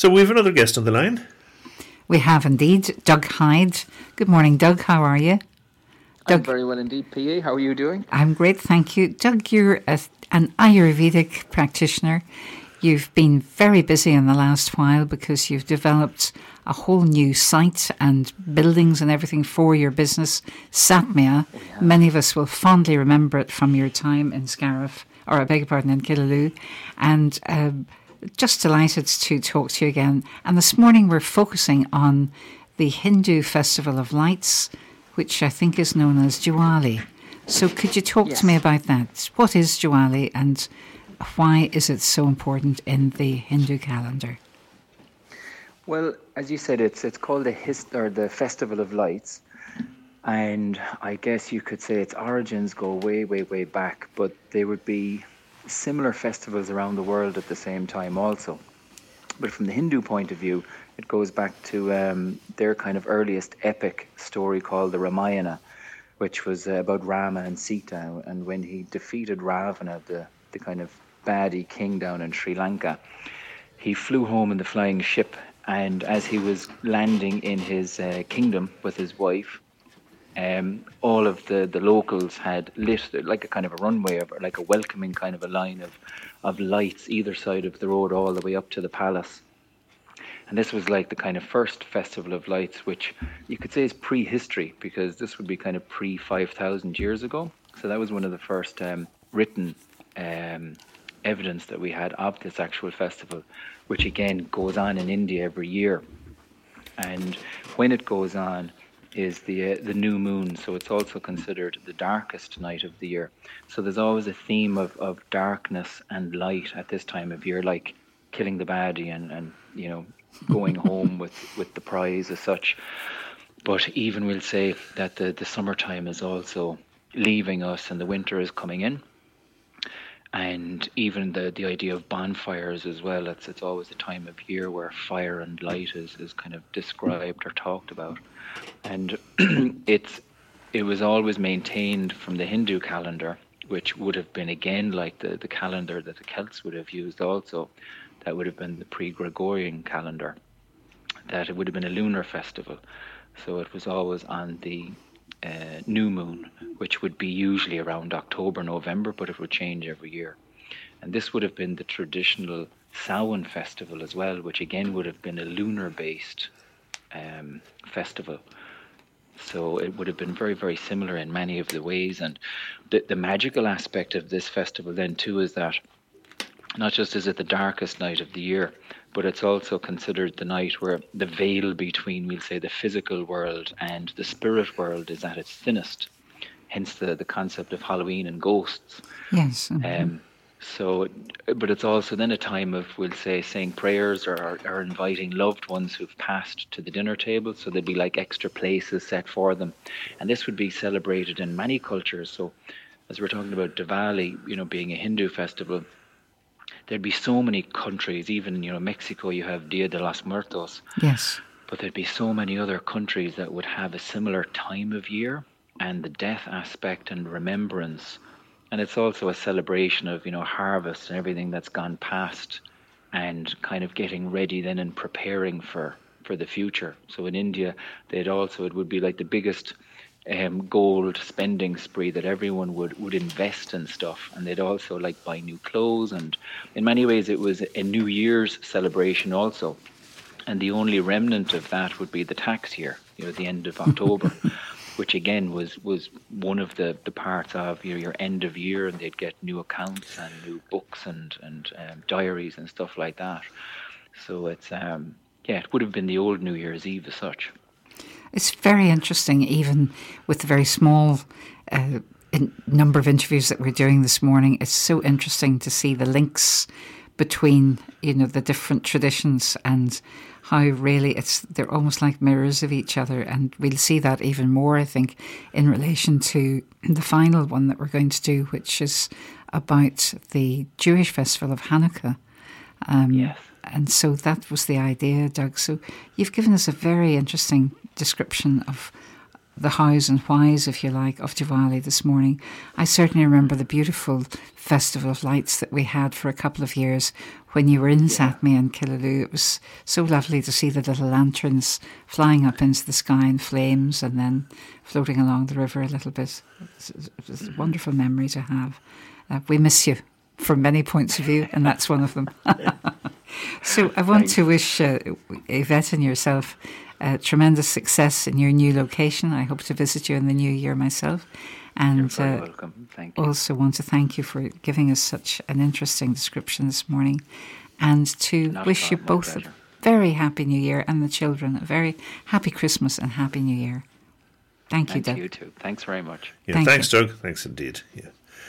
So we have another guest on the line. We have indeed Doug Hyde. Good morning, Doug. How are you? Doug, I'm very well indeed, PA. How are you doing? I'm great, thank you. Doug, you're a, an Ayurvedic practitioner. You've been very busy in the last while because you've developed a whole new site and buildings and everything for your business, Satmia. Many of us will fondly remember it from your time in Scariff, or I beg your pardon, in Killaloe. And um, just delighted to talk to you again. And this morning we're focusing on the Hindu Festival of Lights, which I think is known as Diwali. So could you talk yes. to me about that? What is Diwali and why is it so important in the Hindu calendar? Well, as you said, it's it's called the hist- or the Festival of Lights, and I guess you could say its origins go way, way, way back. But they would be similar festivals around the world at the same time also. But from the Hindu point of view, it goes back to um, their kind of earliest epic story called the Ramayana, which was uh, about Rama and Sita. And when he defeated Ravana, the, the kind of baddie king down in Sri Lanka, he flew home in the flying ship. And as he was landing in his uh, kingdom with his wife, um, all of the, the locals had lit like a kind of a runway or like a welcoming kind of a line of, of lights either side of the road all the way up to the palace. And this was like the kind of first festival of lights, which you could say is prehistory because this would be kind of pre 5,000 years ago. So that was one of the first um, written um, evidence that we had of this actual festival, which again goes on in India every year. And when it goes on, is the uh, the new moon, so it's also considered the darkest night of the year. So there's always a theme of, of darkness and light at this time of year, like killing the baddie and, and you know going home with, with the prize as such. But even we'll say that the, the summertime is also leaving us and the winter is coming in. And even the, the idea of bonfires as well, it's it's always a time of year where fire and light is, is kind of described or talked about and it's it was always maintained from the Hindu calendar, which would have been again like the, the calendar that the Celts would have used also. That would have been the pre Gregorian calendar, that it would have been a lunar festival. So it was always on the uh, new moon, which would be usually around October, November, but it would change every year. And this would have been the traditional Samhain festival as well, which again would have been a lunar based um, festival. So it would have been very, very similar in many of the ways. And the, the magical aspect of this festival, then, too, is that not just is it the darkest night of the year, but it's also considered the night where the veil between, we'll say, the physical world and the spirit world is at its thinnest. Hence the, the concept of Halloween and ghosts. Yes. Mm-hmm. Um, so, but it's also then a time of, we'll say, saying prayers or, or inviting loved ones who've passed to the dinner table. So there'd be like extra places set for them. And this would be celebrated in many cultures. So, as we're talking about Diwali, you know, being a Hindu festival, there'd be so many countries, even, you know, Mexico, you have Dia de los Muertos. Yes. But there'd be so many other countries that would have a similar time of year and the death aspect and remembrance and it's also a celebration of you know harvest and everything that's gone past and kind of getting ready then and preparing for for the future so in india they'd also it would be like the biggest um, gold spending spree that everyone would would invest in stuff and they'd also like buy new clothes and in many ways it was a new year's celebration also and the only remnant of that would be the tax year you know the end of october which again was was one of the, the parts of your, your end of year, and they'd get new accounts and new books and and um, diaries and stuff like that. So it's um, yeah, it would have been the old New Year's Eve as such. It's very interesting, even with the very small. Uh, number of interviews that we're doing this morning, it's so interesting to see the links between you know the different traditions and how really it's they're almost like mirrors of each other, and we'll see that even more, I think, in relation to the final one that we're going to do, which is about the Jewish festival of Hanukkah. Um, yes. And so that was the idea, Doug. So you've given us a very interesting description of the hows and whys, if you like, of Diwali this morning. I certainly remember the beautiful Festival of Lights that we had for a couple of years when you were in yeah. Satmie and Killaloe. It was so lovely to see the little lanterns flying up into the sky in flames and then floating along the river a little bit. It was, a wonderful memory to have. Uh, we miss you from many points of view, and that's one of them. so I want Thanks. to wish uh, Yvette and yourself uh, tremendous success in your new location. I hope to visit you in the new year myself. And uh, also want to thank you for giving us such an interesting description this morning, and to Not wish you both a very happy New Year and the children a very happy Christmas and happy New Year. Thank you, Doug. You too. Thanks very much. Yeah, Thank thanks, you. Doug. Thanks indeed. Yeah.